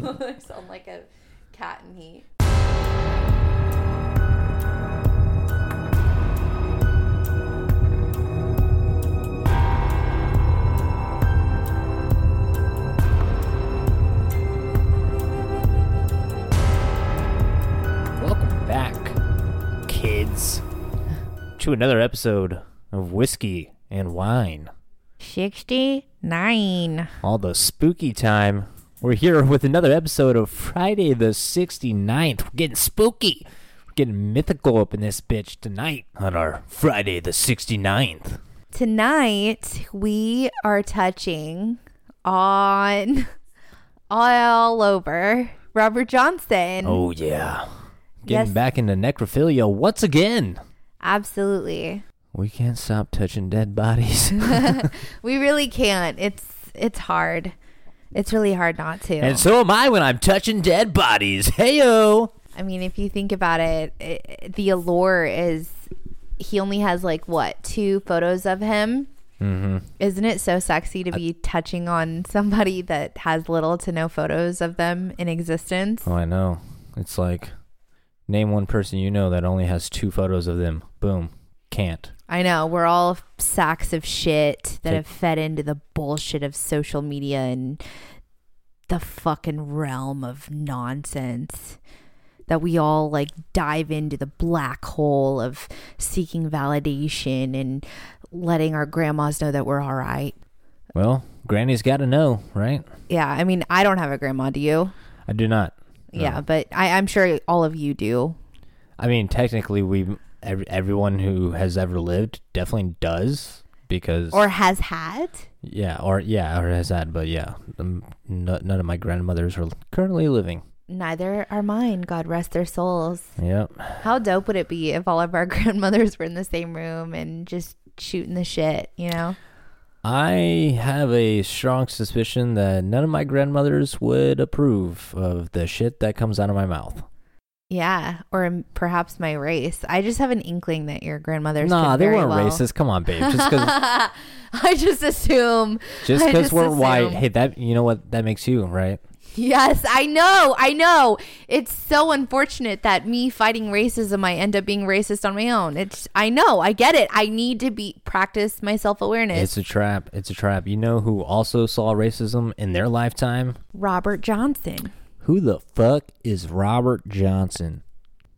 I sound like a cat in heat. Welcome back, kids, to another episode of Whiskey and Wine. 69. All the spooky time. We're here with another episode of Friday the 69th. We're getting spooky. We're getting mythical up in this bitch tonight on our Friday the 69th. Tonight, we are touching on all over Robert Johnson. Oh, yeah. Getting Yes. back into necrophilia once again. Absolutely. We can't stop touching dead bodies. We really can't. It's it's hard. It's really hard not to. and so am I when I'm touching dead bodies. Heyo. I mean, if you think about it, it, the allure is he only has like what two photos of him. Mm-hmm. Isn't it so sexy to be touching on somebody that has little to no photos of them in existence? Oh, I know. It's like name one person you know that only has two photos of them. Boom. Can't. I know we're all sacks of shit that Take- have fed into the bullshit of social media and the fucking realm of nonsense. That we all like dive into the black hole of seeking validation and letting our grandmas know that we're all right. Well, Granny's got to know, right? Yeah, I mean, I don't have a grandma, do you? I do not. No. Yeah, but I, I'm sure all of you do. I mean, technically, we every, everyone who has ever lived definitely does because Or has had. yeah, or yeah, or has had But yeah, um, no, none of my grandmothers are currently living. Neither are mine. God rest their souls. Yep. How dope would it be if all of our grandmothers were in the same room and just shooting the shit, you know? I have a strong suspicion that none of my grandmothers would approve of the shit that comes out of my mouth. Yeah, or perhaps my race. I just have an inkling that your grandmothers. Nah, they weren't well- racist. Come on, babe. Just because I just assume. just because we're white, hey, that you know what that makes you, right? Yes, I know. I know. It's so unfortunate that me fighting racism, I end up being racist on my own. It's. I know. I get it. I need to be practice my self awareness. It's a trap. It's a trap. You know who also saw racism in their lifetime? Robert Johnson. Who the fuck is Robert Johnson?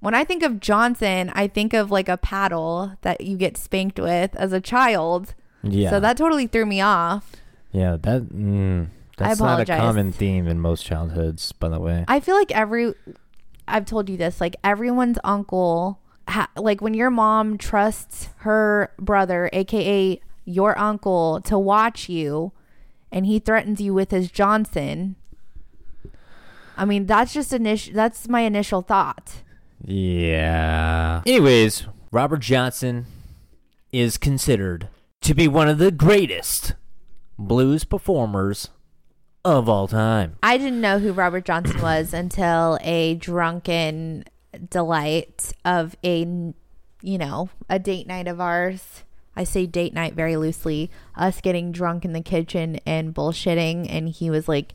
When I think of Johnson, I think of like a paddle that you get spanked with as a child. Yeah. So that totally threw me off. yeah, that mm, that's not a common theme in most childhoods, by the way. I feel like every, I've told you this, like everyone's uncle, ha, like when your mom trusts her brother, aka your uncle, to watch you, and he threatens you with his Johnson. I mean, that's just initial. That's my initial thought. Yeah. Anyways, Robert Johnson is considered to be one of the greatest blues performers of all time. I didn't know who Robert Johnson was until a drunken delight of a, you know, a date night of ours. I say date night very loosely. Us getting drunk in the kitchen and bullshitting. And he was like,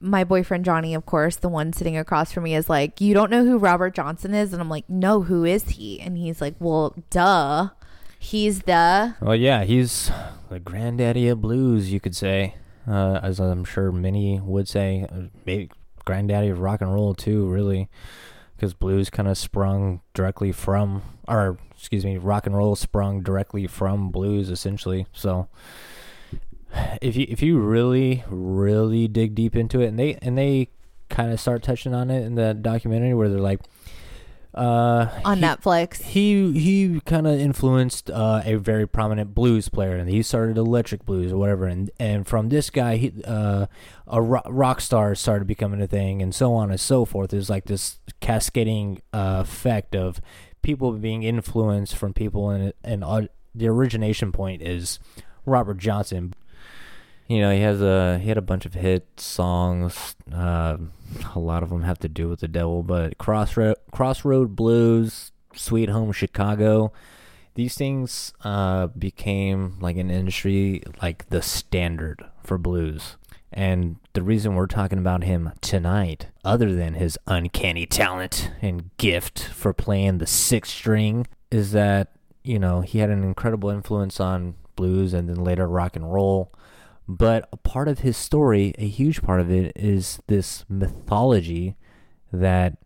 my boyfriend Johnny, of course, the one sitting across from me, is like, You don't know who Robert Johnson is? And I'm like, No, who is he? And he's like, Well, duh. He's the. Well, yeah, he's the granddaddy of blues, you could say, uh, as I'm sure many would say. Uh, maybe granddaddy of rock and roll too, really, because blues kind of sprung directly from, or excuse me, rock and roll sprung directly from blues, essentially. So, if you if you really really dig deep into it, and they and they kind of start touching on it in the documentary where they're like, uh, On he- Netflix. he he kind of influenced uh, a very prominent blues player, and he started electric blues or whatever. And and from this guy, he, uh, a ro- rock star started becoming a thing, and so on and so forth. There's like this cascading uh, effect of people being influenced from people, and and uh, the origination point is Robert Johnson. You know, he has a he had a bunch of hit songs. Uh, a lot of them have to do with the devil, but Crossroad Crossroad Blues, Sweet Home Chicago, these things uh, became like an industry like the standard for blues. And the reason we're talking about him tonight, other than his uncanny talent and gift for playing the sixth string, is that, you know, he had an incredible influence on blues and then later rock and roll. But a part of his story, a huge part of it, is this mythology that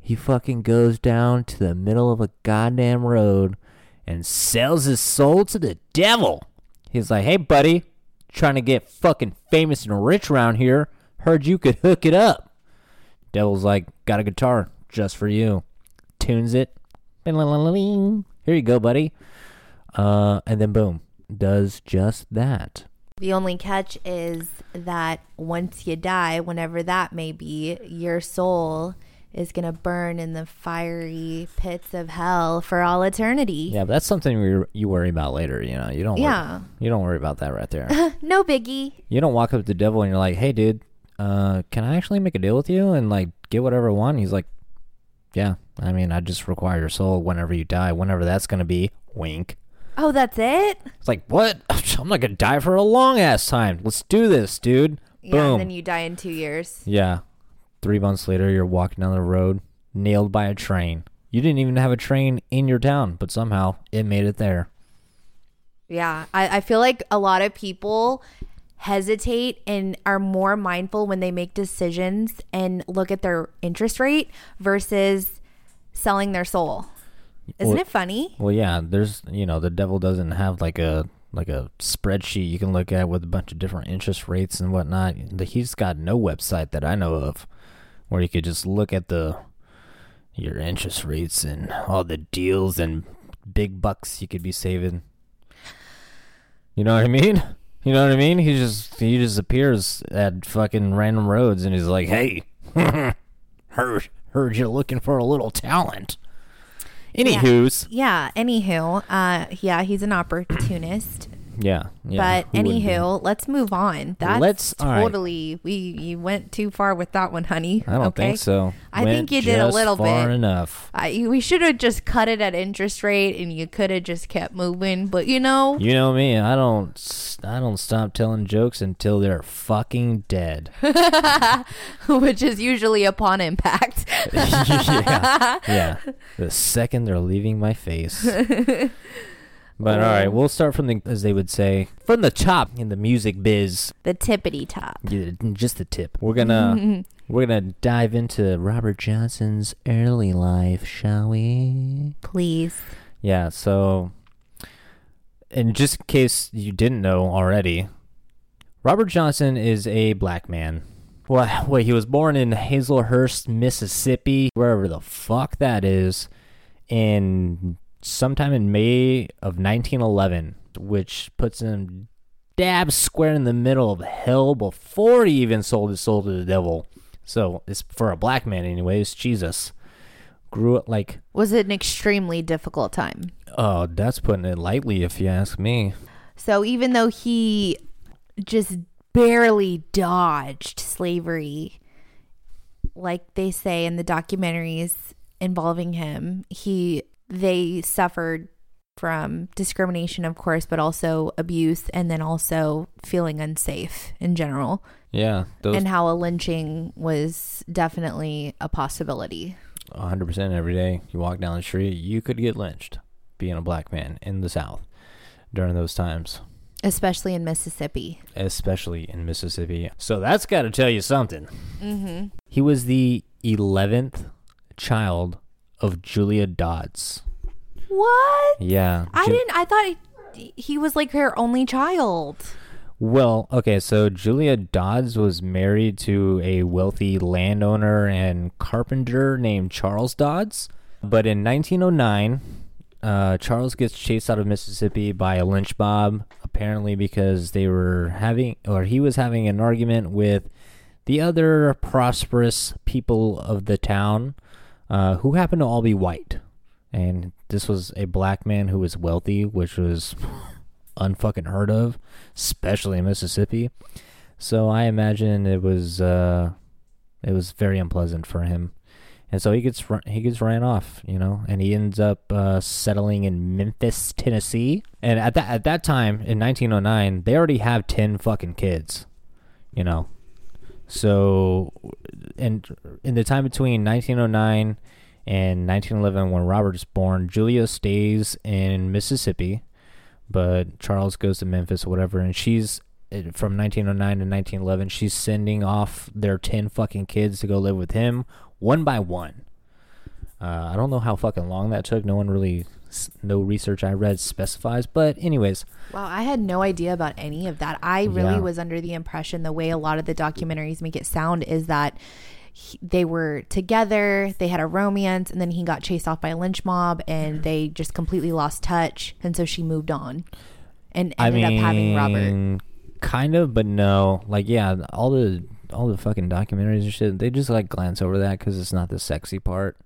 he fucking goes down to the middle of a goddamn road and sells his soul to the devil. He's like, hey, buddy, trying to get fucking famous and rich around here. Heard you could hook it up. Devil's like, got a guitar just for you. Tunes it. Here you go, buddy. Uh, and then boom, does just that. The only catch is that once you die, whenever that may be, your soul is going to burn in the fiery pits of hell for all eternity. Yeah, but that's something you you worry about later. You know, you don't. Yeah. Worry, you don't worry about that right there. no biggie. you don't walk up to the devil and you're like, "Hey, dude, uh, can I actually make a deal with you and like get whatever I want?" He's like, "Yeah, I mean, I just require your soul whenever you die, whenever that's gonna be." Wink. Oh, that's it? It's like, what? I'm not gonna die for a long ass time. Let's do this, dude. Yeah, Boom. and then you die in two years. Yeah. Three months later, you're walking down the road, nailed by a train. You didn't even have a train in your town, but somehow it made it there. Yeah, I, I feel like a lot of people hesitate and are more mindful when they make decisions and look at their interest rate versus selling their soul. Isn't Well- it funny? Well, yeah, there's, you know, the devil doesn't have like a like a spreadsheet you can look at with a bunch of different interest rates and whatnot. He's got no website that I know of where you could just look at the your interest rates and all the deals and big bucks you could be saving. You know what I mean? You know what I mean? He just he just appears at fucking random roads and he's like, "Hey, heard heard you're looking for a little talent." Anywho's, Yeah, anywho, uh yeah, he's an opportunist. Yeah, yeah. but who anywho, let's move on. That's Let's- all right. totally we you went too far with that one, honey. I don't okay? think so. I Went think you did a little far bit. enough. I, we should have just cut it at interest rate, and you could have just kept moving. But you know, You know me. I don't. I don't stop telling jokes until they're fucking dead. which is usually upon impact. yeah, yeah. The second they're leaving my face. But all right, um, we'll start from the, as they would say, from the top in the music biz. the tippity top. Yeah, Just the tip. We're gonna we're gonna dive into Robert Johnson's early life, shall we? Please. Yeah. So, and just in case you didn't know already, Robert Johnson is a black man. Well, wait, he was born in Hazlehurst, Mississippi, wherever the fuck that is, in sometime in May of 1911, which puts him dab square in the middle of hell before he even sold his soul to the devil. So, it's for a black man, anyways. Jesus grew up like Was it an extremely difficult time? Oh, that's putting it lightly, if you ask me. So even though he just barely dodged slavery, like they say in the documentaries involving him, he they suffered from discrimination, of course, but also abuse and then also feeling unsafe in general. Yeah, those and how a lynching was definitely a possibility. 100% every day. You walk down the street, you could get lynched being a black man in the South during those times, Especially in Mississippi. especially in Mississippi. So that's got to tell you something. Mm-hmm. He was the 11th child of Julia Dodds. What? Yeah. I Ju- didn't. I thought he, he was like her only child. Well, okay, so Julia Dodds was married to a wealthy landowner and carpenter named Charles Dodds. But in 1909, uh, Charles gets chased out of Mississippi by a lynch mob, apparently because they were having, or he was having an argument with the other prosperous people of the town, uh, who happened to all be white. And this was a black man who was wealthy, which was unfucking heard of, especially in Mississippi. So I imagine it was uh, it was very unpleasant for him, and so he gets he gets ran off, you know, and he ends up uh, settling in Memphis, Tennessee. And at that at that time in 1909, they already have ten fucking kids. you know. So, and in the time between 1909 and 1911, when Robert is born, Julia stays in Mississippi, but Charles goes to Memphis or whatever, and she's eh, from 1909 to 1911. She's sending off their 10 fucking kids to go live with him one by one. Uh, I don't know how fucking long that took. No one really, no research I read specifies. But anyways, Wow, I had no idea about any of that. I really Yeah. was under the impression the way a lot of the documentaries make it sound is that he, they were together, they had a romance, and then he got chased off by a lynch mob, and they just completely lost touch, and so she moved on and I ended mean, up having Robert. kind of, but no. Like, yeah, all the all the fucking documentaries and shit, they just like glance over that because it's not the sexy part.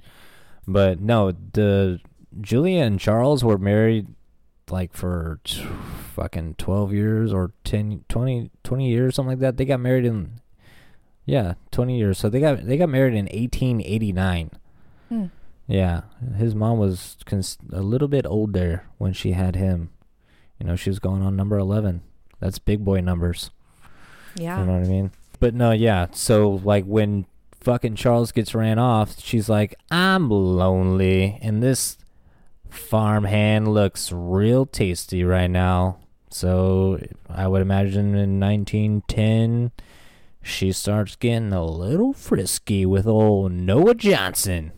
But no, the Julia and Charles were married like for t- fucking 12 years or 10 20 20 years something like that they got married in yeah 20 years so they got they got married in 1889 Hmm. yeah his mom was cons- a little bit older when she had him you know she was going on number 11 that's big boy numbers Yeah. you know what I mean? But no, yeah. So like when fucking Charles gets ran off, she's like, "I'm lonely, and this farmhand looks real tasty right now." So I would imagine in 1910, she starts getting a little frisky with old Noah Johnson,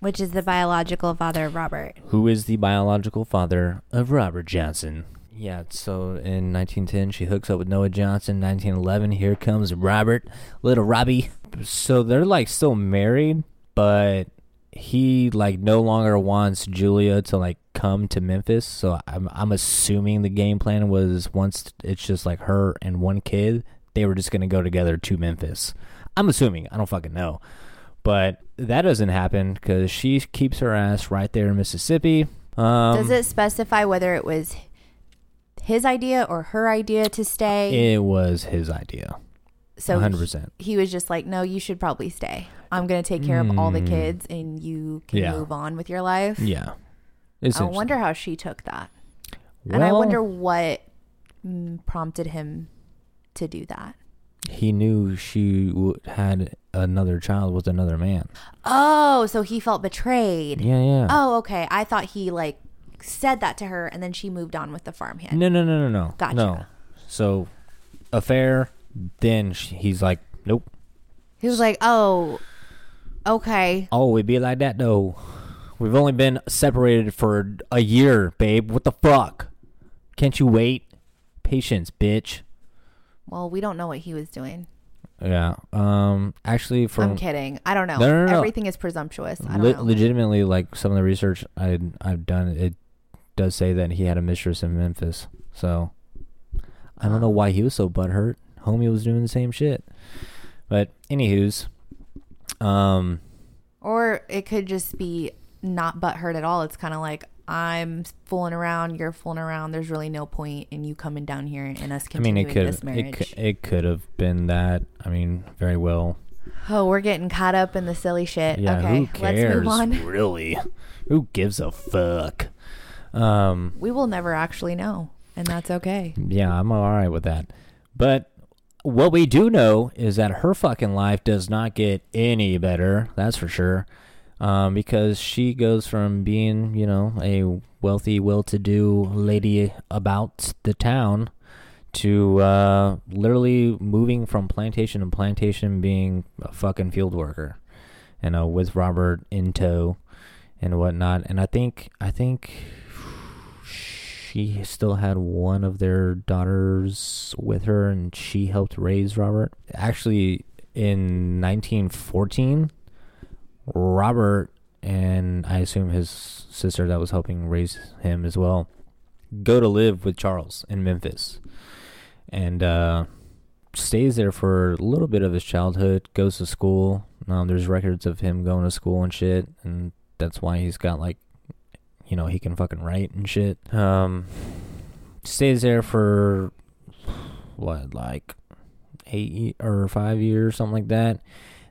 Which is the biological father of Robert. who is the biological father of Robert Johnson. Yeah, so in 1910, she hooks up with Noah Johnson. 1911, here comes Robert, little Robbie. So they're like still married, but he like no longer wants Julia to like come to Memphis. So I'm I'm assuming the game plan was once it's just like her and one kid, they were just gonna go together to Memphis. I'm assuming. I don't fucking know, but that doesn't happen because she keeps her ass right there in Mississippi. Um, Does it specify whether it was his idea or her idea to stay? It was his idea. so 100%. he was just like, "No, you should probably stay. I'm going to take care of all the Mm. kids, and you can Yeah. move on with your life." Yeah. I wonder how she took that, and I wonder what mm, prompted him to do that. he knew she w- had another child with another man. Oh, so he felt betrayed. Yeah, yeah. Oh, okay. I thought he like said that to her, and then she moved on with the farmhand. No, no, no, no, no. Gotcha. No. So, affair. Then sh he's like, nope. He was like, "Oh, okay." Oh, it be like that though. We've only been separated for a year, babe. What the fuck? Can't you wait? Patience, bitch. Well, we don't know what he was doing. Yeah. Um. Actually, from I'm kidding. I don't know. No, no, no, no. Everything is presumptuous. I don't Le- know. legitimately, like some of the research I I've done, it does say that he had a mistress in Memphis. So I don't know why he was so butthurt. Homie was doing the same shit. But anywho's, um, Or it could just be not butthurt at all. It's kind of like I'm fooling around, you're fooling around. There's really no point in you coming down here and us I mean, continuing it could this it marriage. could, it could have been that. I mean, very well. oh, we're getting caught up in the silly shit. Yeah, okay, who cares? let's move on. Really, who gives a fuck? Um, We will never actually know, and that's okay. Yeah, I'm all right with that. But what we do know is that her fucking life does not get any better. That's for sure. Um, because she goes from being, you know, a wealthy, well-to-do lady about the town to uh, literally moving from plantation to plantation, being a fucking field worker, you know, with Robert in tow and whatnot. And I think, I think she still had one of their daughters with her and she helped raise Robert. Actually, in 1914, Robert and I assume his sister that was helping raise him as well go to live with Charles in Memphis and uh, stays there for a little bit of his childhood, goes to school. Um, there's records of him going to school and shit, and that's why he's got like you know, he can fucking write and shit. Um, stays there for what, like eight or five years, something like that.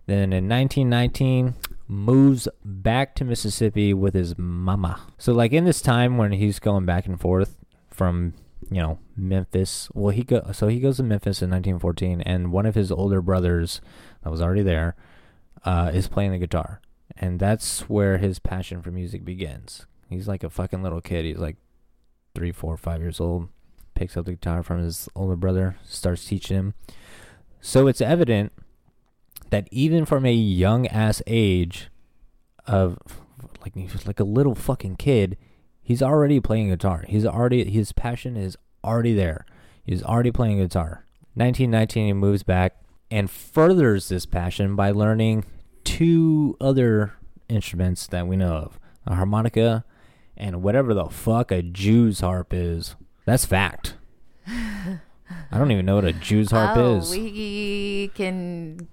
Then in 1919, moves back to Mississippi with his mama. So, like in this time when he's going back and forth from you know, Memphis. Well, he go so he goes to Memphis in 1914, and one of his older brothers that was already there uh, is playing the guitar, and that's where his passion for music begins. He's like a fucking little kid. He's like three, four, five years old. Picks up the guitar from his older brother, starts teaching him. So it's evident that even from a young ass age of like like a little fucking kid, he's already playing guitar. He's already his passion is already there. He's already playing guitar. 1919 he moves back and furthers this passion by learning two other instruments that we know of. A harmonica and whatever the fuck a Jew's harp is. That's fact. I don't even know what a Jew's harp oh, is. we can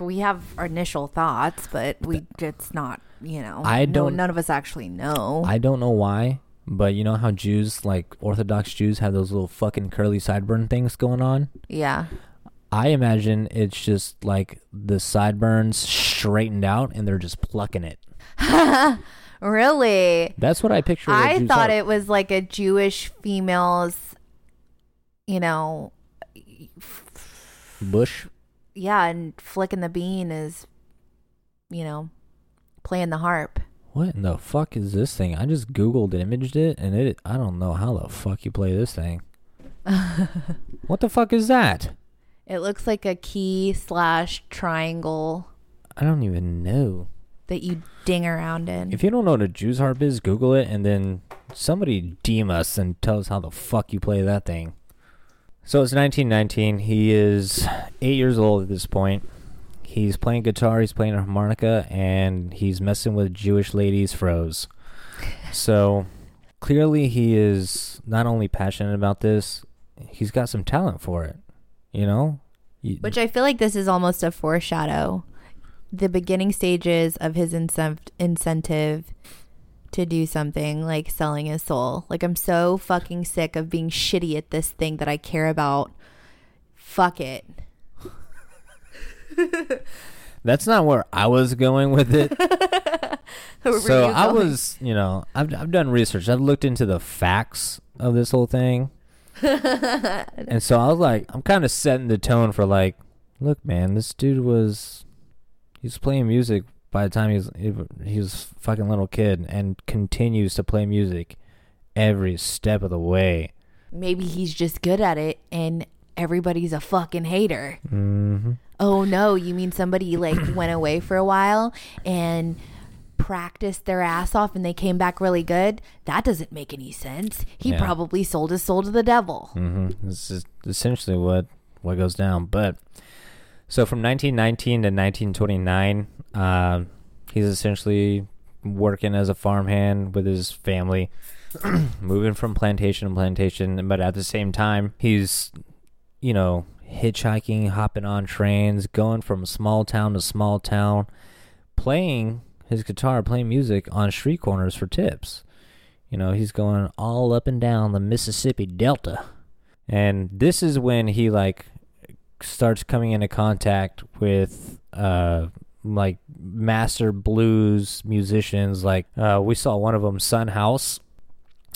we have our initial thoughts, but we it's not you know. I no- don't- none of us actually know. I don't know why, but you know how Jews, like Orthodox Jews, have those little fucking curly sideburn things going on? yeah. I imagine it's just like the sideburns straightened out and they're just plucking it. Really? That's what I picture. with a I thought it was like a Jewish female's, you know, Bush. yeah, and flicking the bean is, you know, playing the harp. What in the fuck is this thing? I just googled and imaged it, and it. I don't know how the fuck you play this thing. what the fuck is that? It looks like a key slash triangle I don't even know. That you ding around in. If you don't know what a Jew's harp is, Google it, and then somebody deem us and tell us how the fuck you play that thing. So it's 1919. He is eight years old at this point. He's playing guitar, he's playing a harmonica, and he's messing with Jewish ladies' froze. So clearly, he is not only passionate about this, he's got some talent for it. You know? Which I feel like this is almost a foreshadow. The beginning stages of his incev- incentive to do something like selling his soul. Like, I'm so fucking sick of being shitty at this thing that I care about. Fuck it. That's not where I was going with it. So I was, you know, I've I've done research. I've looked into the facts of this whole thing, and so I was like, I'm kind of setting the tone for like, look, man, this dude was, he was playing music by the time he's was he, he was a fucking little kid, and continues to play music every step of the way. Maybe he's just good at it and everybody's a fucking hater. Mm-hmm. Oh no, you mean somebody like went away for a while and practiced their ass off and they came back really good? That doesn't make any sense. He Yeah. probably sold his soul to the devil. Mm-hmm. This is essentially what what goes down. But so from 1919 to 1929, uh, he's essentially working as a farmhand with his family, moving from plantation to plantation. But at the same time, he's you know hitchhiking, hopping on trains, going from small town to small town, playing his guitar, playing music on street corners for tips. You know, he's going all up and down the Mississippi Delta. And this is when he like starts coming into contact with uh like master blues musicians like uh we saw one of them Son House.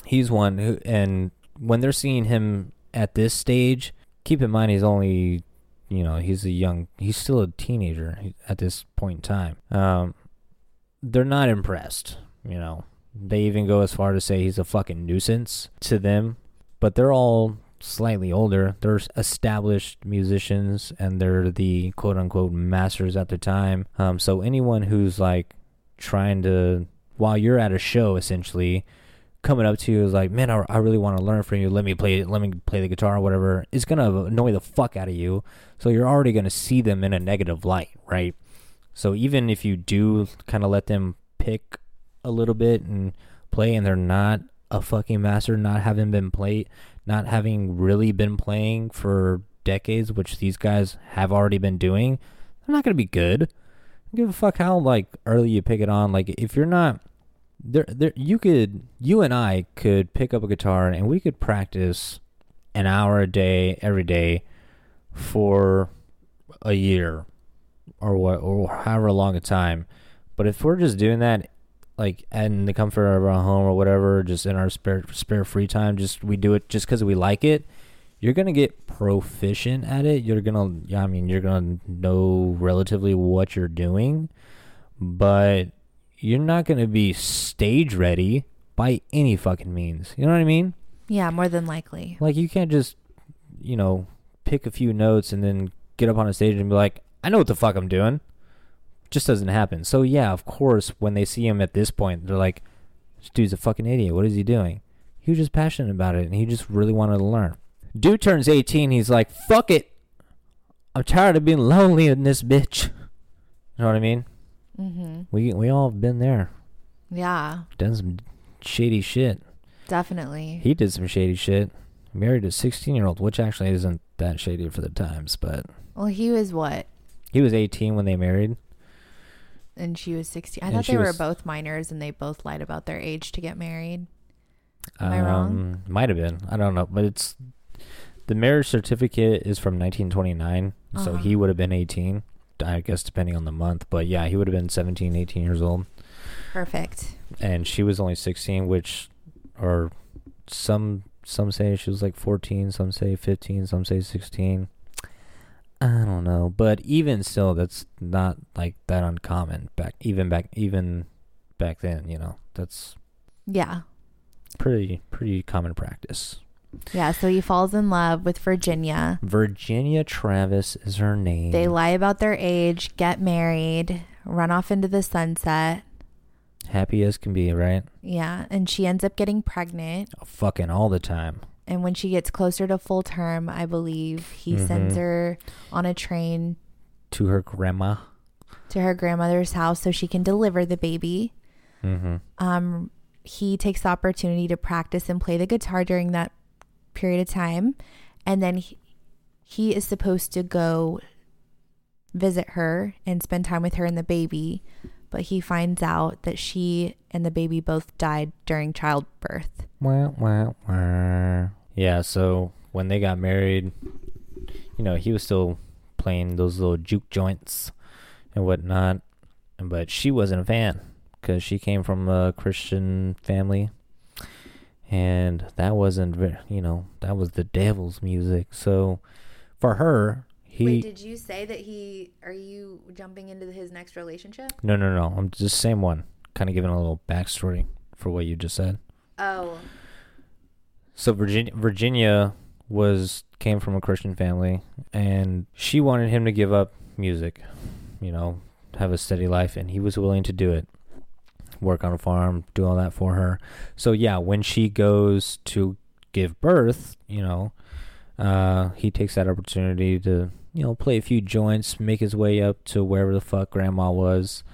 He's one who and when they're seeing him at this stage, keep in mind he's only you know, he's a young he's still a teenager at this point in time. Um they're not impressed, you know. They even go as far to say he's a fucking nuisance to them, but they're all slightly older. They're established musicians and they're the quote unquote masters at the time. Um, so anyone who's like trying to, while you're at a show essentially, coming up to you is like, man, I, I really want to learn from you. Let me play, let me play the guitar or whatever. It's gonna annoy the fuck out of you. So you're already gonna see them in a negative light, right? So even if you do kind of let them pick a little bit and play, and they're not a fucking master, not having been played, not having really been playing for decades, which these guys have already been doing, they're not gonna be good. Give a fuck how like early you pick it on. Like if you're not there, there you could you and I could pick up a guitar and we could practice an hour a day every day for a year or what or however long a time. But if we're just doing that like in the comfort of our home or whatever, just in our spare spare free time, just we do it just because we like it. You're gonna get proficient at it. You're gonna, yeah, I mean, you're gonna know relatively what you're doing, but you're not gonna be stage ready by any fucking means. You know what I mean? Yeah, more than likely. Like you can't just, you know, pick a few notes and then get up on a stage and be like, I know what the fuck I'm doing. Just doesn't happen. So yeah, of course, when they see him at this point, they're like, "This dude's a fucking idiot. What is he doing?" He was just passionate about it, and he just really wanted to learn. Dude turns 18. He's like, "Fuck it. I'm tired of being lonely in this bitch." You know what I mean? Mm-hmm. We we all have been there. Yeah, Done some shady shit. definitely. He did some shady shit. Married a 16 year old, which actually isn't that shady for the times, but Well, he was what? he was 18 when they married. And she was 16. I And thought they were was- both minors and they both lied about their age to get married. Am I wrong? Um, Might have been. I don't know, but it's the marriage certificate is from 1929, so Uh-huh. he would have been 18. I guess depending on the month, but yeah, he would have been 17, 18 years old, Perfect. and she was only 16, which, or some some say she was like 14, some say 15, some say 16. I don't know, but even still, that's not like that uncommon back even back even back then. You know, that's Yeah. pretty pretty common practice. Yeah. So he falls in love with Virginia. Virginia Travis is her name. They lie about their age, get married, run off into the sunset. Happy as can be, right? Yeah. And she ends up getting pregnant. Fucking all the time. And when she gets closer to full term, I believe he sends Mhm. her on a train To her grandma. to her grandmother's house so she can deliver the baby. Mm-hmm. Um, he takes the opportunity to practice and play the guitar during that period of time. And then he, he is supposed to go visit her and spend time with her and the baby. But he finds out that she and the baby both died during childbirth. Wah, wah, wah. Yeah, so when they got married, you know, he was still playing those little juke joints and whatnot. But she wasn't a fan because she came from a Christian family. And that wasn't, you know, that was the devil's music. So for her, he. did you say that he? Are you jumping into his next relationship? no, no, no. I'm just same one. Kind of giving a little backstory for what you just said. Oh, So Virginia Virginia was came from a Christian family and she wanted him to give up music, you know, have a steady life and he was willing to do it. Work on a farm, do all that for her. So yeah, when she goes to give birth, you know, uh he takes that opportunity to, you know, play a few joints, make his way up to wherever the fuck grandma was.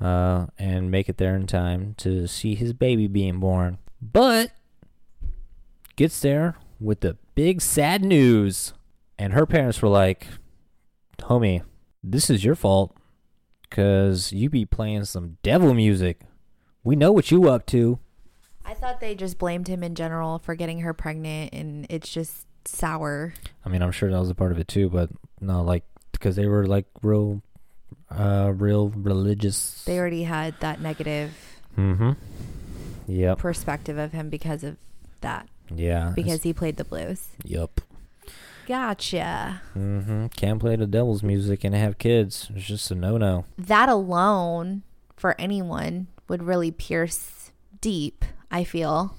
Uh, and make it there in time to see his baby being born. But gets there with the big sad news. And her parents were like, homie, this is your fault because you be playing some devil music. We know what you up to. I thought they just blamed him in general for getting her pregnant, and it's just sour. I mean, I'm sure that was a part of it too, but no, like, because they were like real, uh, real religious. They already had that negative Mm-hmm. Yep. perspective of him because of that, Yeah. because he played the blues. Yep. Gotcha. Mm-hmm. Can't play the devil's music and have kids. It's just a no-no. That alone for anyone would really pierce deep, I feel,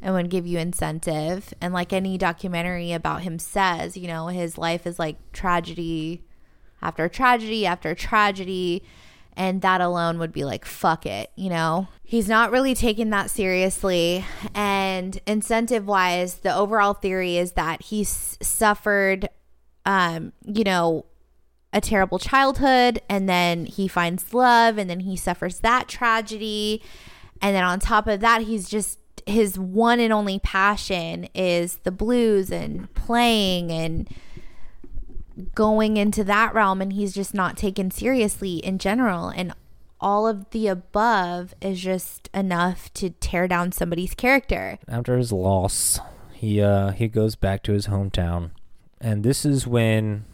and would give you incentive. And like any documentary about him says, you know, his life is like tragedy after tragedy after tragedy. And that alone would be like, fuck it, you know? He's not really taking that seriously. And incentive wise, the overall theory is that he's suffered, um, you know, a terrible childhood and then he finds love and then he suffers that tragedy and then on top of that he's just his one and only passion is the blues and playing and going into that realm and he's just not taken seriously in general. And all of the above is just enough to tear down somebody's character. After his loss, he uh he goes back to his hometown, and this is when,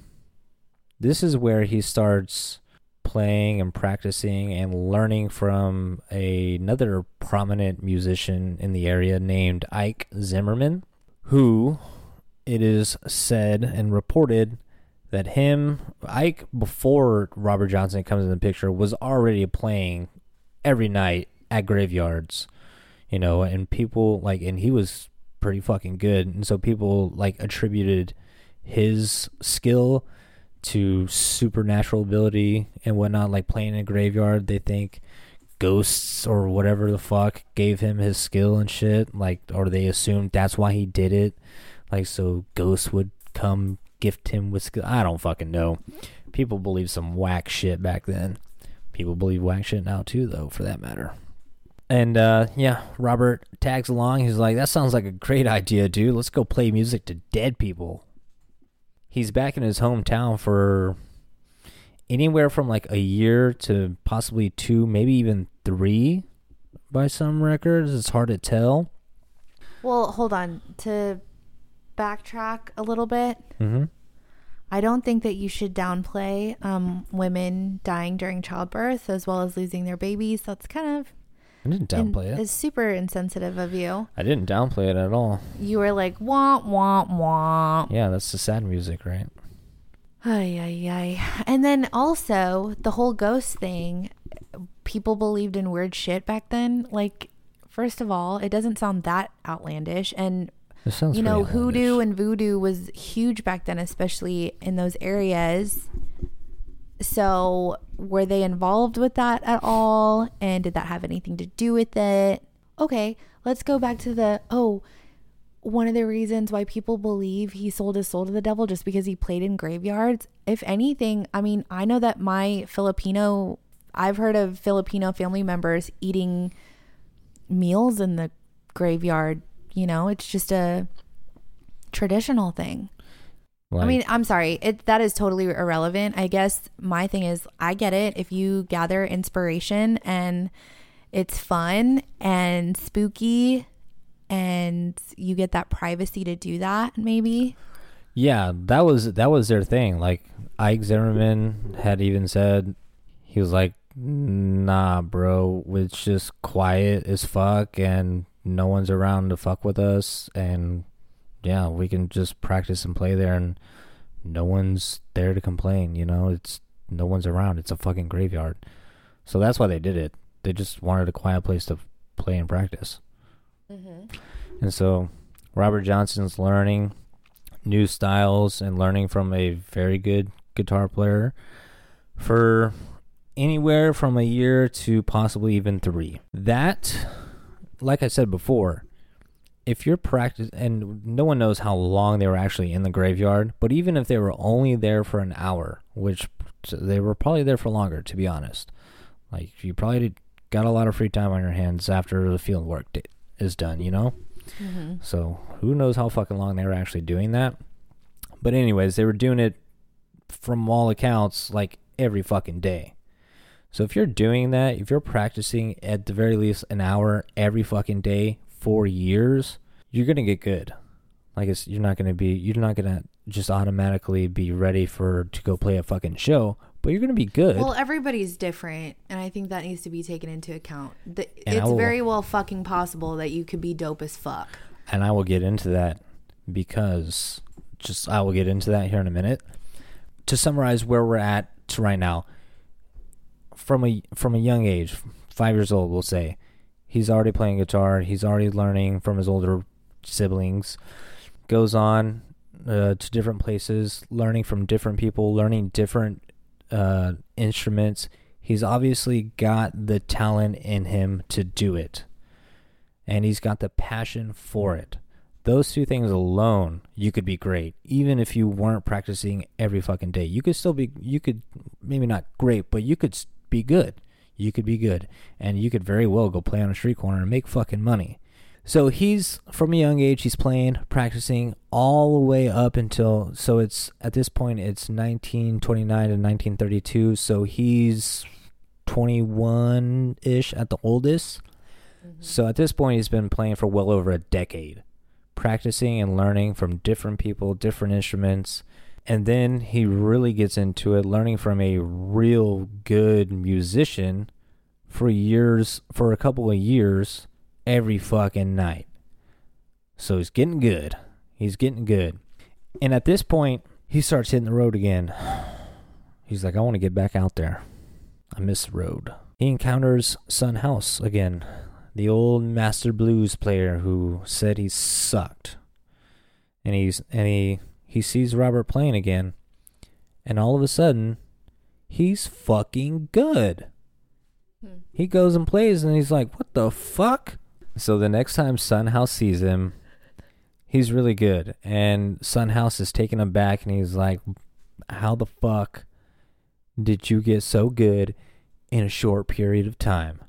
this is where he starts playing and practicing and learning from a, another prominent musician in the area named Ike Zimmerman, who it is said and reported that him, Ike, before Robert Johnson comes in the picture, was already playing every night at graveyards, you know, and people like, and he was pretty fucking good. And so people like attributed his skill to supernatural ability and whatnot, like playing in a graveyard. They think ghosts or whatever the fuck gave him his skill and shit, like, or they assumed that's why he did it, like, so ghosts would come gift him with skill. I don't fucking know. People believe some whack shit back then. People believe whack shit now too, though, for that matter. And uh, yeah, Robert tags along. He's like, "That sounds like a great idea, dude. Let's go play music to dead people." He's back in his hometown for anywhere from like a year to possibly two, maybe even three by some records. It's hard to tell. Well, hold on. To backtrack a little bit, Mm-hmm. I don't think that you should downplay um, women dying during childbirth as well as losing their babies. That's kind of I didn't in- downplay it. Is super insensitive of you. I didn't downplay it at all. You were like wah wah wah. Yeah, that's the sad music, right? Ay ay ay. And then also the whole ghost thing. People believed in weird shit back then. Like, first of all, it doesn't sound that outlandish, and you know, hoodoo and voodoo was huge back then, especially in those areas. So, were they involved with that at all? And did that have anything to do with it? Okay, let's go back to the oh, one of the reasons why people believe he sold his soul to the devil just because he played in graveyards. If anything, I mean, I know that my Filipino, I've heard of Filipino family members eating meals in the graveyard. You know, it's just a traditional thing. I mean, I'm sorry. It that is totally irrelevant. I guess my thing is I get it if you gather inspiration and it's fun and spooky and you get that privacy to do that maybe. Yeah, that was that was their thing. Like Ike Zimmerman had even said he was like, "Nah, bro, it's just quiet as fuck, and no one's around to fuck with us, and yeah, we can just practice and play there, and no one's there to complain. You know, it's no one's around. It's a fucking graveyard, so that's why they did it. They just wanted a quiet place to play and practice, mm-hmm. and so Robert Johnson's learning new styles and learning from a very good guitar player for anywhere from a year to possibly even three. That, like I said before, if you're practice and no one knows how long they were actually in the graveyard, but even if they were only there for an hour, which they were probably there for longer, to be honest. Like you probably did, got a lot of free time on your hands after the field work is done, you know. Mm-hmm. So who knows how fucking long they were actually doing that? But anyways, they were doing it from all accounts like every fucking day. So if you're doing that, if you're practicing at the very least an hour every fucking day for years, you're gonna get good. Like it's you're not gonna be you're not gonna just automatically be ready for to go play a fucking show, but you're gonna be good. Well, everybody's different, and I think that needs to be taken into account. The, it's will- very well fucking possible that you could be dope as fuck. and I will get into that because just I will get into that here in a minute. To summarize where we're at to right now, from a from a young age, five years old, we'll say, he's already playing guitar. He's already learning from his older siblings. Goes on uh, to different places, learning from different people, learning different uh, instruments. He's obviously got the talent in him to do it and he's got the passion for it. Those two things alone, you could be great. Even if you weren't practicing every fucking day, you could still be. You could maybe not great, but you could be good. You could be good, and you could very well go play on a street corner and make fucking money. So he's from a young age. He's playing, practicing all the way up until. So it's at this point it's 1929 to 1932. So he's 21 ish at the oldest. Mm-hmm. So at this point, he's been playing for well over a decade, practicing and learning from different people, different instruments, And then he really gets into it, learning from a real good musician for years, for a couple of years, every fucking night. So he's getting good. He's getting good. And at this point, he starts hitting the road again. He's like, I want to get back out there. I miss the road. He encounters Son House again, the old master blues player who said he sucked. And he's and he he sees Robert playing again. And all of a sudden, he's fucking good. Hmm. He goes and plays and he's like, "What the fuck?" So the next time Son House sees him, he's really good. And Son House is taking him back and he's like, How the fuck did you get so good in a short period of time?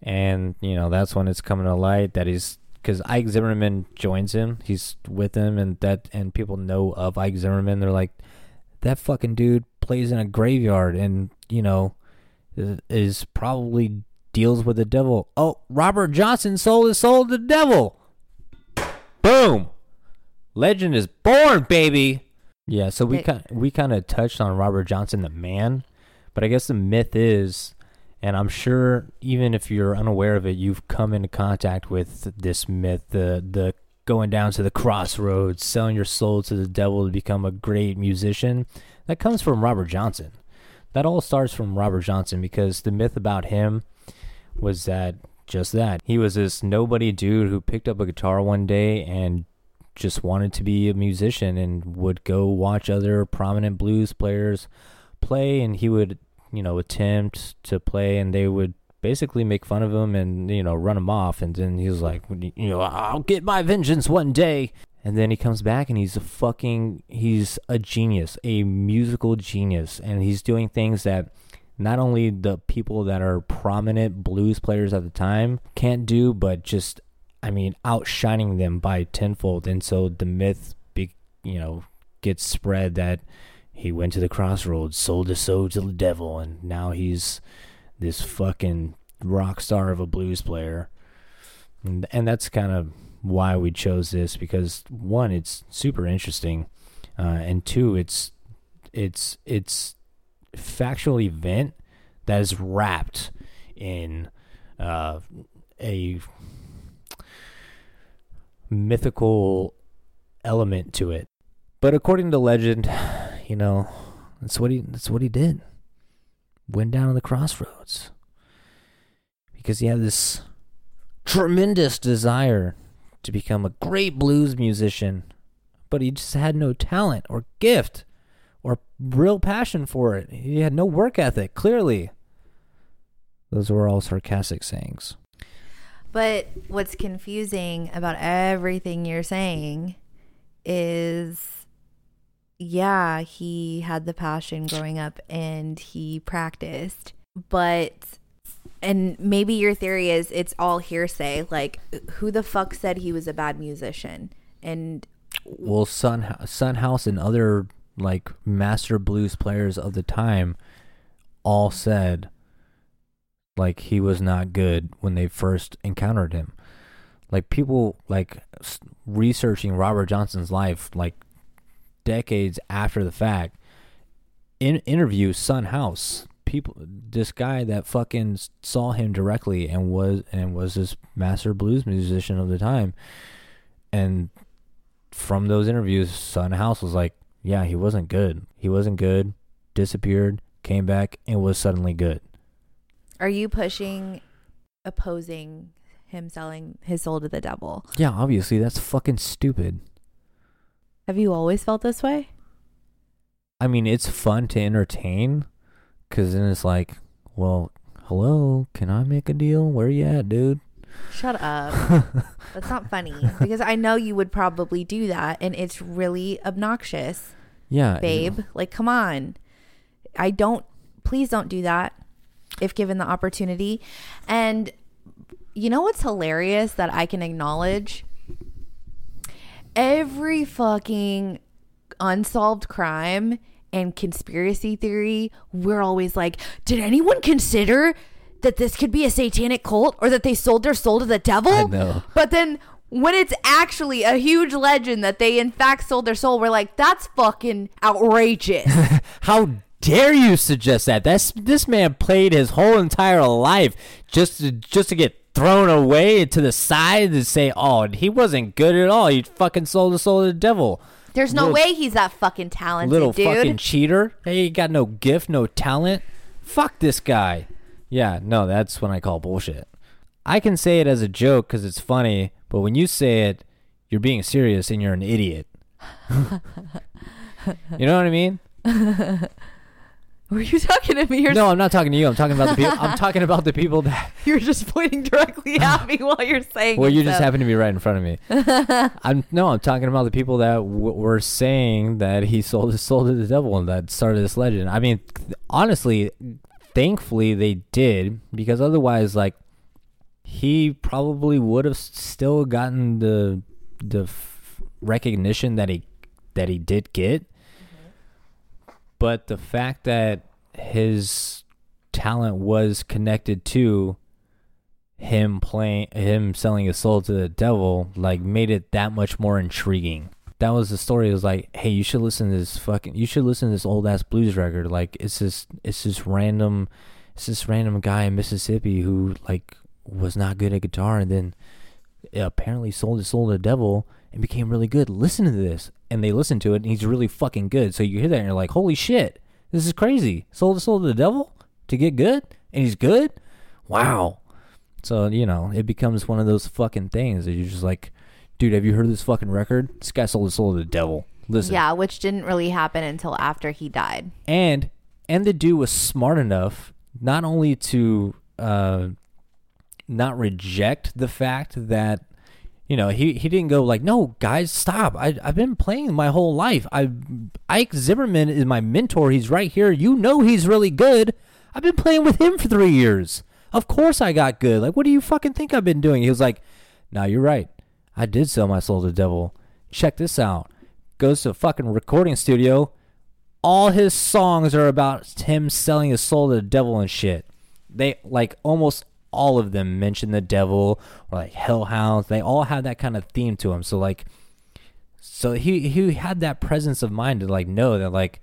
And, you know, that's when it's coming to light that he's because Ike Zimmerman joins him. He's with him and that and people know of Ike Zimmerman. They're like, That fucking dude plays in a graveyard and, you know, is- is probably deals with the devil. Oh, Robert Johnson sold his soul to the devil. Boom. Legend is born, baby. Yeah, so we kind we kind of touched on Robert Johnson the man, but I guess the myth is and I'm sure even if you're unaware of it, you've come into contact with this myth, the the going down to the crossroads, selling your soul to the devil to become a great musician. That comes from Robert Johnson. That all starts from Robert Johnson because the myth about him was that just that. He was this nobody dude who picked up a guitar one day and just wanted to be a musician and would go watch other prominent blues players play and he would, you know, attempt to play and they would basically make fun of him and, you know, run him off and then he was like, you know, I'll get my vengeance one day. And then he comes back and he's a fucking he's a genius, a musical genius and he's doing things that not only the people that are prominent blues players at the time can't do, but just, I mean, outshining them by tenfold. And so the myth, be, you know, gets spread that he went to the crossroads, sold his soul to the devil, and now he's this fucking rock star of a blues player. And, and that's kind of why we chose this because one, it's super interesting, uh, and two, it's it's it's factual event that is wrapped in uh, a mythical element to it. But according to legend, you know, that's what he that's what he did. Went down to the crossroads because he had this tremendous desire to become a great blues musician, but he just had no talent or gift or real passion for it. He had no work ethic, clearly. Those were all sarcastic sayings. But what's confusing about everything you're saying is yeah, he had the passion growing up and he practiced, but and maybe your theory is it's all hearsay. Like, who the fuck said he was a bad musician? And Well, Son Sunhouse and other like master blues players of the time all said like he was not good when they first encountered him. Like people like researching Robert Johnson's life like decades after the fact in interview Son House people this guy that fucking saw him directly and was and was this master blues musician of the time. And from those interviews Son House was like yeah he wasn't good. He wasn't good. Disappeared came back and was suddenly good. Are you pushing, opposing him selling his soul to the devil? yeah obviously. That's fucking stupid Have you always felt this way? I mean it's fun to entertain cuz then it's like well hello can I make a deal where you at dude Shut up. That's not funny because I know you would probably do that and it's really obnoxious, yeah babe. Like, come on. I don't, please don't do that if given the opportunity. And you know what's hilarious that I can acknowledge? Every fucking unsolved crime and conspiracy theory, we're always like, did anyone consider that this could be a satanic cult or that they sold their soul to the devil? I know. But then when it's actually a huge legend that they in fact sold their soul, we're like, that's fucking outrageous. How dare you suggest that? That's this man played his whole entire life just to just to get thrown away to the side and say, "Oh, he wasn't good at all. He fucking sold the soul to the devil." There's no Little- way he's that fucking talented, Little dude. fucking cheater. Hey, he got no gift, no talent. Fuck this guy. Yeah, no, that's when I call bullshit. I can say it as a joke because it's funny, but when you say it, you're being serious and you're an idiot. you know what I mean? Were you talking to me? You're, No, I'm not talking to you. I'm talking about the people. I'm talking about the people that. you're just pointing directly at me while you're saying Well, you just happen to be right in front of me. I'm no, I'm talking about the people that w- were saying that he sold his soul to the devil and that started this legend. I mean, th- honestly, thankfully they did because otherwise, like, he probably would have still gotten the the f- recognition that he that he did get. But the fact that his talent was connected to him playing him selling his soul to the devil like made it that much more intriguing. That was the story. It was like hey you should listen to this fucking you should listen to this old ass blues record. Like it's this it's this random it's this random guy in mississippi who like was not good at guitar and then apparently sold his soul to the devil and became really good. Listen to this and they listen to it and he's really fucking good so you hear that and you're like holy shit this is crazy sold his soul to the devil to get good and he's good wow so, you know, it becomes one of those fucking things that you're just like, dude, have you heard this fucking record? This guy sold his soul to the devil. Listen. Yeah, which didn't really happen until after he died. And and the dude was smart enough not only to uh not reject the fact that you know, he, he didn't go like, no, guys, stop. I, I've been playing my whole life. I Ike Zimmerman is my mentor. He's right here. You know he's really good. I've been playing with him for three years. Of course I got good. Like, what do you fucking think I've been doing? He was like, no, you're right. I did sell my soul to the devil. Check this out. Goes to a fucking recording studio. All his songs are about him selling his soul to the devil and shit. They like almost all of them mention the devil or like hellhounds. They all have that kind of theme to them. So like, so he he had that presence of mind to like know that like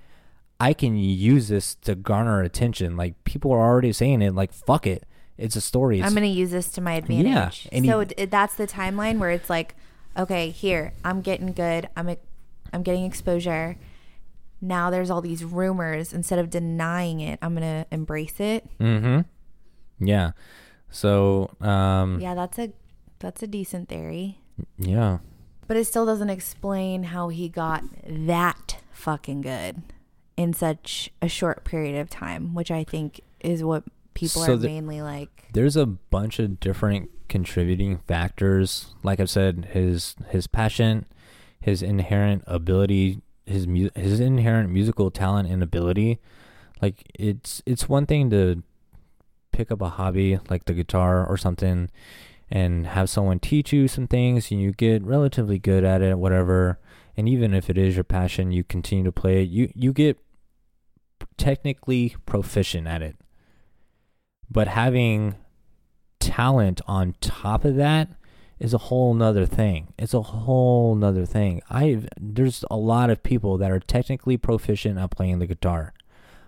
I can use this to garner attention. Like people are already saying it. Like fuck it, it's a story. It's, I'm going to use this to my advantage. and so he- that's the timeline where it's like, okay, here, I'm getting good. I'm i I'm getting exposure. Now there's all these rumors. Instead of denying it, I'm going to embrace it. mm-hmm. Yeah. So um Yeah, that's a that's a decent theory. yeah. But it still doesn't explain how he got that fucking good in such a short period of time, which I think is what people So are the- mainly like. there's a bunch of different contributing factors. Like I've said, his his passion, his inherent ability, his mu- his inherent musical talent and ability. Like it's it's one thing to pick up a hobby like the guitar or something and have someone teach you some things and you get relatively good at it whatever and even if it is your passion you continue to play it you you get technically proficient at it but having talent on top of that is a whole nother thing. It's a whole nother thing. I there's a lot of people that are technically proficient at playing the guitar,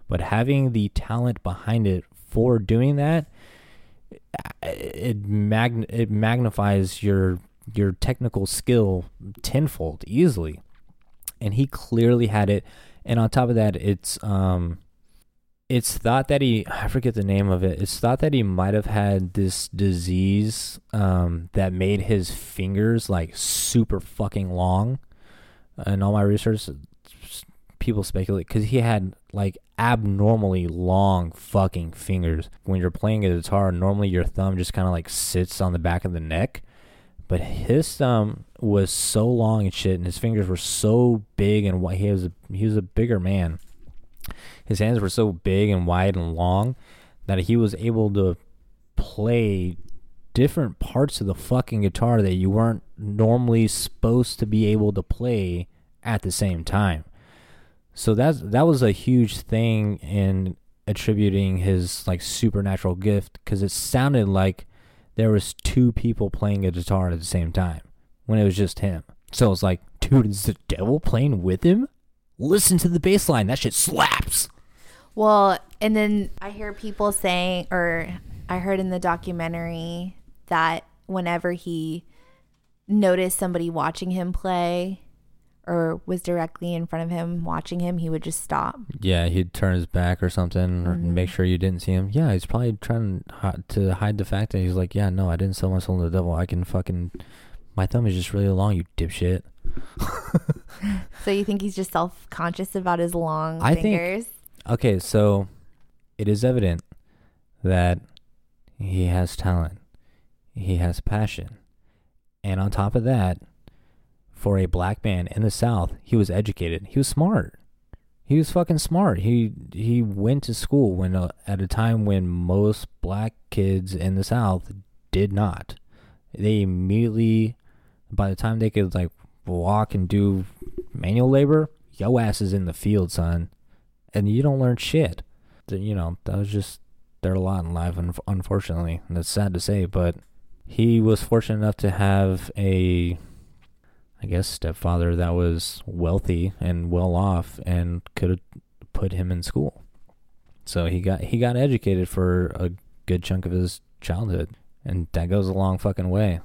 but having the talent behind it for doing that, it mag it magnifies your your technical skill tenfold easily, and he clearly had it. And on top of that, it's um it's thought that he I forget the name of it. It's thought that he might have had this disease um, that made his fingers like super fucking long. And all my research, people speculate because he had like abnormally long fucking fingers. When you're playing a guitar, normally your thumb just kind of like sits on the back of the neck, but his thumb was so long and shit, and his fingers were so big and wide. He was a, he was a bigger man his hands were so big and wide and long that he was able to play different parts of the fucking guitar that you weren't normally supposed to be able to play at the same time. So that's that was a huge thing in attributing his like supernatural gift because it sounded like there was two people playing a guitar at the same time. when it was just him. So it's like, dude, is the devil playing with him? Listen to the bass line. That shit slaps. Well, and then I hear people saying, or I heard in the documentary that whenever he noticed somebody watching him play or was directly in front of him watching him, he would just stop. Yeah, he'd turn his back or something, or Mhm. make sure you didn't see him. Yeah, he's probably trying to hide the fact that he's like, yeah, no, I didn't sell my soul to the devil. I can fucking, my thumb is just really long, you dipshit. So you think he's just self conscious about his long I think- fingers? Okay, so it is evident that he has talent, he has passion, and on top of that, for a black man in the South, he was educated. He was smart. He was fucking smart. He he went to school when uh, at a time when most black kids in the South did not. They immediately, by the time they could like walk and do manual labor, yo ass is in the field, son, and you don't learn shit. You know that was just their lot in life, un- unfortunately. And that's sad to say, but he was fortunate enough to have a I guess stepfather that was wealthy and well off and could have put him in school. So he got he got educated for a good chunk of his childhood, and that goes a long fucking way.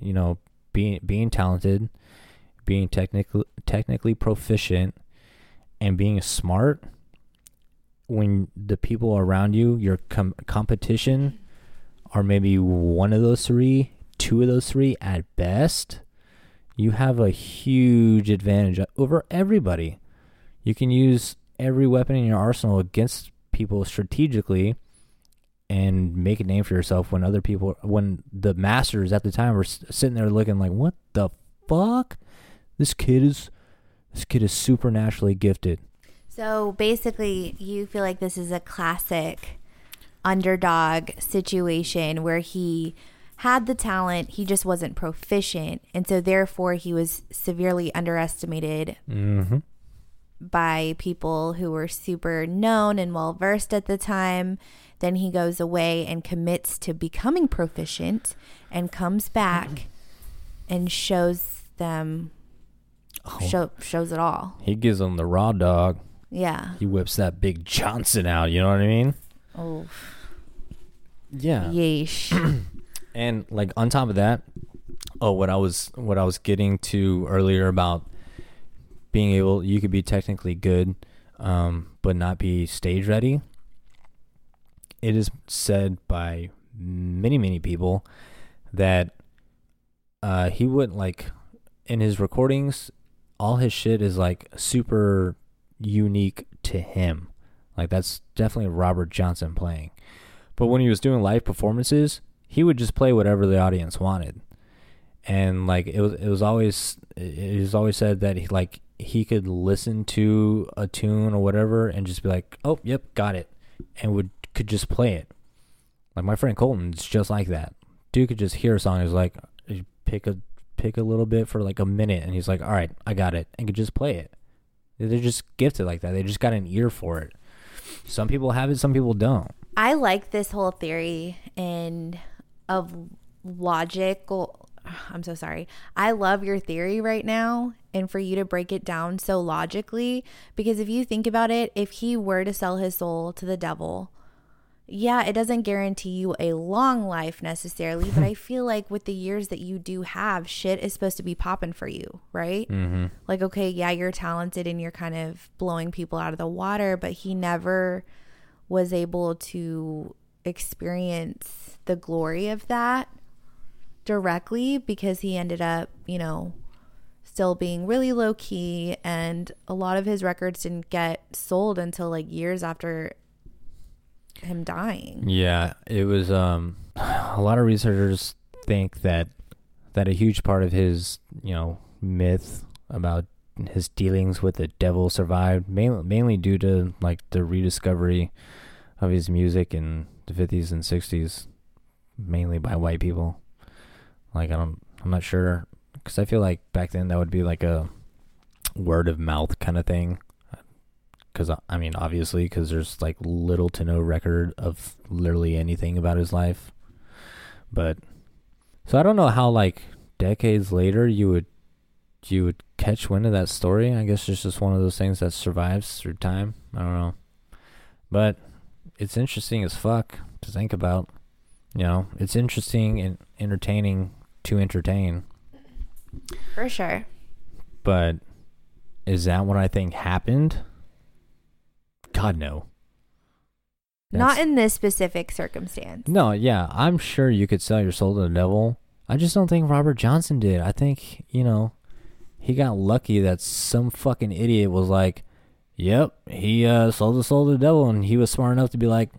You know, being being talented, being technically technically proficient, and being smart. When the people around you, your com- competition, are maybe one of those three, two of those three at best you have a huge advantage over everybody. You can use every weapon in your arsenal against people strategically and make a name for yourself when other people when the masters at the time were sitting there looking like what the fuck this kid is this kid is supernaturally gifted So basically, you feel like this is a classic underdog situation where he had the talent, he just wasn't proficient. And so, therefore, he was severely underestimated mm-hmm. by people who were super known and well versed at the time. Then he goes away and commits to becoming proficient and comes back and shows them, oh, show, shows it all. he gives them the raw dog Yeah. he whips that big johnson out you know what i mean Oh, yeah yeesh. And like on top of that, oh, what I was what I was getting to earlier about being able, you could be technically good, um, but not be stage ready. It is said by many many people that uh, he wouldn't like in his recordings. All his shit is like super unique to him. Like that's definitely Robert Johnson playing. But when he was doing live performances, he would just play whatever the audience wanted. And like it was it was always it was always said that he like he could listen to a tune or whatever and just be like, "Oh, yep, got it." And would could just play it. Like my friend Colton's just like that. Dude could just hear a song, he's like pick a pick a little bit for like a minute and he's like, "All right, I got it." And could just play it. They're just gifted like that. They just got an ear for it. Some people have it, some people don't. I like this whole theory and of logical. I'm so sorry. I love your theory right now and for you to break it down so logically because if you think about it, if he were to sell his soul to the devil, yeah, it doesn't guarantee you a long life necessarily, but I feel like with the years that you do have, shit is supposed to be popping for you, right? Mm-hmm. like okay yeah you're talented and you're kind of blowing people out of the water but he never was able to experience the glory of that directly because he ended up you know still being really low key and a lot of his records didn't get sold until like years after him dying. Yeah, it was um a lot of researchers think that that a huge part of his, you know, myth about his dealings with the devil survived mainly mainly due to like the rediscovery of his music in the 50s and 60s mainly by white people. Like I don't I'm not sure cuz I feel like back then that would be like a word of mouth kind of thing because uh, I mean, obviously, because there's like little to no record of literally anything about his life. But so I don't know how like decades later you would you would catch wind of that story. I guess it's just one of those things that survives through time. I don't know. But it's interesting as fuck to think about. You know, it's interesting and entertaining to entertain. For sure. But is that what I think happened? God no. Not in this specific circumstance. No, yeah, I'm sure you could sell your soul to the devil. I just don't think Robert Johnson did. I think, you know, he got lucky that some fucking idiot was like, "Yep, he uh, sold his soul to the devil," and he was smart enough to be like,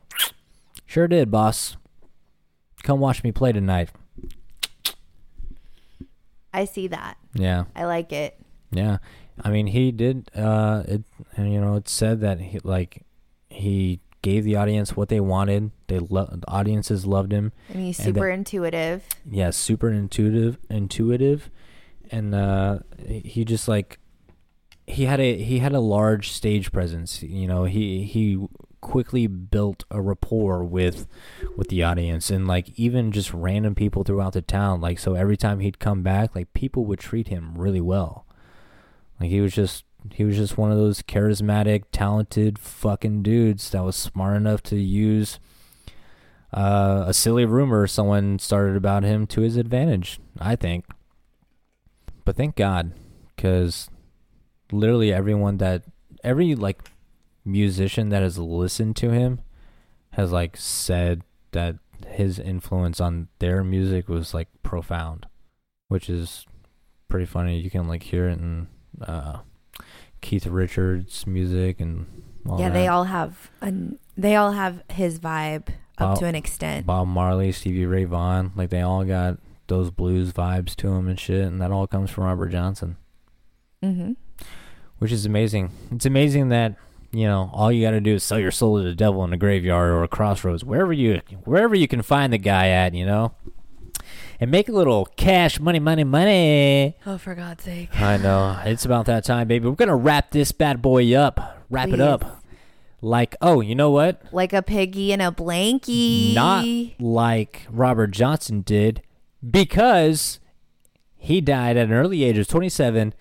"Sure did, boss. Come watch me play tonight." I see that. Yeah, I like it. yeah. I mean, he did. Uh, it, and, you know, it said that he like he gave the audience what they wanted. They lo- the audiences loved him. And he's And super intuitive. yeah, super intuitive, intuitive, and uh, he just like he had a he had a large stage presence. You know, he he quickly built a rapport with with the audience and like even just random people throughout the town. Like so, every time he'd come back, like people would treat him really well. Like he was just he was just one of those charismatic, talented fucking dudes that was smart enough to use uh, a silly rumor someone started about him to his advantage, I think. But thank God, because literally everyone that, every like musician that has listened to him has like said that his influence on their music was like profound, which is pretty funny. You can like hear it in uh, Keith Richards' music and all yeah, that. they all have an they all have his vibe up Bob- to an extent. Bob Marley, Stevie Ray Vaughan, like they all got those blues vibes to them and shit, and that all comes from Robert Johnson, Mm-hmm. Which is amazing. It's amazing that you know all you got to do is sell your soul to the devil in a graveyard or a crossroads, wherever you wherever you can find the guy at, you know, and make a little cash, money, money, money. Oh, for God's sake! I know it's about that time, baby. We're gonna wrap this bad boy up, wrap it up. Like, oh, you know what? Like a piggy in a blankie. Not like Robert Johnson did, because he died at an early age of 27.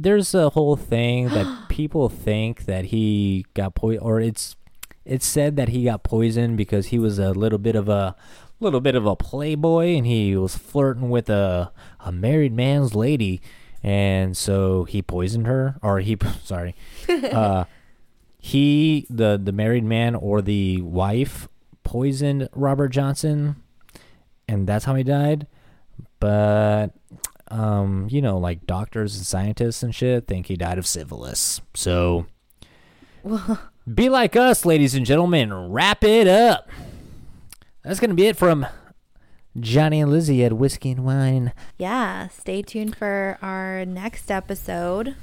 There's a whole thing that people think that he got poisoned, or it's it's said that he got poisoned because he was a little bit of a little bit of a playboy and he was flirting with a a married man's lady, and so he poisoned her, or he sorry, uh, he the the married man or the wife poisoned Robert Johnson, and that's how he died. But um, you know, like doctors and scientists and shit think he died of syphilis. So be like us, ladies and gentlemen. Wrap it up. That's gonna be it from Johnny and Lizzie at Whiskey and Wine. Yeah, stay tuned for our next episode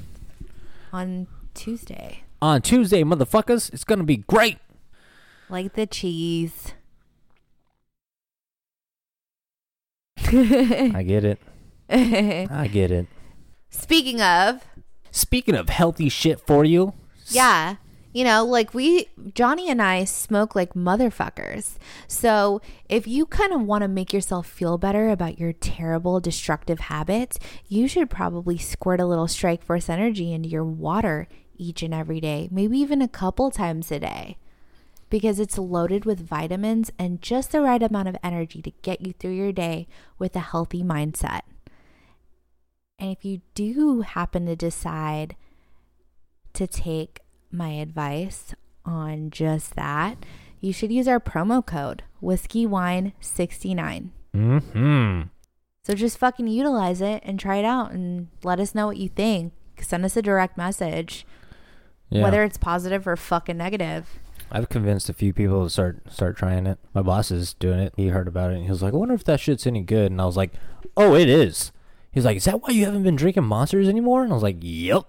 on Tuesday. On Tuesday, motherfuckers, it's gonna be great. Like the cheese. I get it. I get it. Speaking of, Speaking of healthy shit for you, yeah, you know, like we, Johnny and I smoke like motherfuckers. So if you kind of want to make yourself feel better about your terrible, destructive habits, you should probably squirt a little Strike Force energy into your water each and every day, maybe even a couple times a day. Because it's loaded with vitamins and just the right amount of energy to get you through your day with a healthy mindset. And if you do happen to decide to take my advice on just that, you should use our promo code whiskey wine 69 hmm So just fucking utilize it and try it out and let us know what you think. Send us a direct message, yeah. whether it's positive or fucking negative. I've convinced a few people to start start trying it. My boss is doing it. He heard about it and he was like, "I wonder if that shit's any good." And I was like, "Oh, it is." He's like, "Is that why you haven't been drinking monsters anymore?" And I was like, "Yep."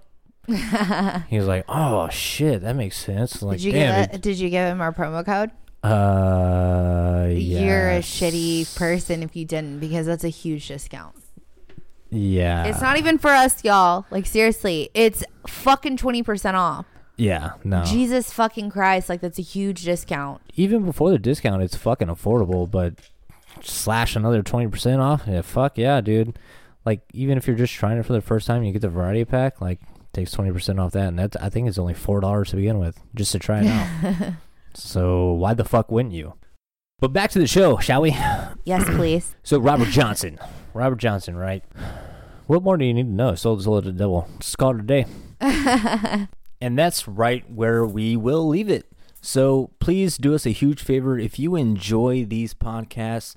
he was like, "Oh shit, that makes sense." I'm like, did you damn give it, Did you give him our promo code? Uh, You're a yes. shitty person if you didn't, because that's a huge discount. Yeah. It's not even for us, y'all. Like seriously, it's fucking twenty percent off. Yeah. No. Jesus fucking Christ! Like that's a huge discount. Even before the discount, it's fucking affordable. But slash another 20% off. Yeah, fuck yeah, dude. Like even if you're just trying it for the first time, you get the variety pack, like takes 20% off that and that I think it's only $4 to begin with just to try it out. so why the fuck wouldn't you? But back to the show, shall we? Yes, please. So Robert Johnson. Robert Johnson, right? What more do you need to know? Sold sold to the devil. Just call it a day. and that's right where we will leave it. So please do us a huge favor. If you enjoy these podcasts,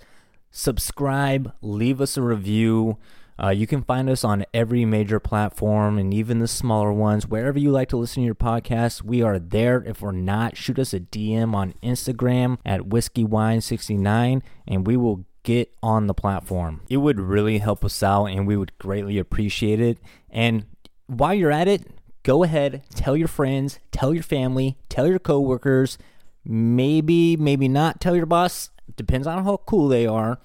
subscribe, leave us a review. Uh, you can find us on every major platform and even the smaller ones. Wherever you like to listen to your podcast, we are there. If we're not, shoot us a DM on Instagram at whiskey-wine69 and we will get on the platform. It would really help us out and we would greatly appreciate it. And while you're at it, go ahead, tell your friends, tell your family, tell your coworkers, maybe, maybe not tell your boss. Depends on how cool they are.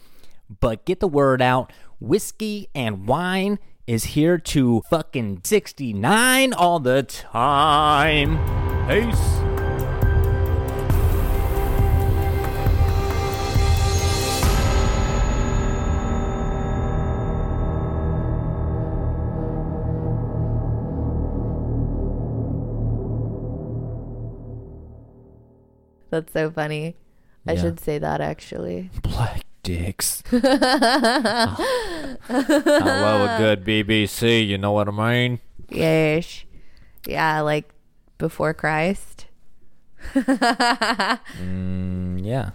But get the word out. Whiskey and wine is here to fucking 69 all the time. Peace. That's so funny. I Yeah. should say that actually. Black dicks. How well a good BBC, you know what I mean? Yes. Yeah, like before Christ. Mm, yeah.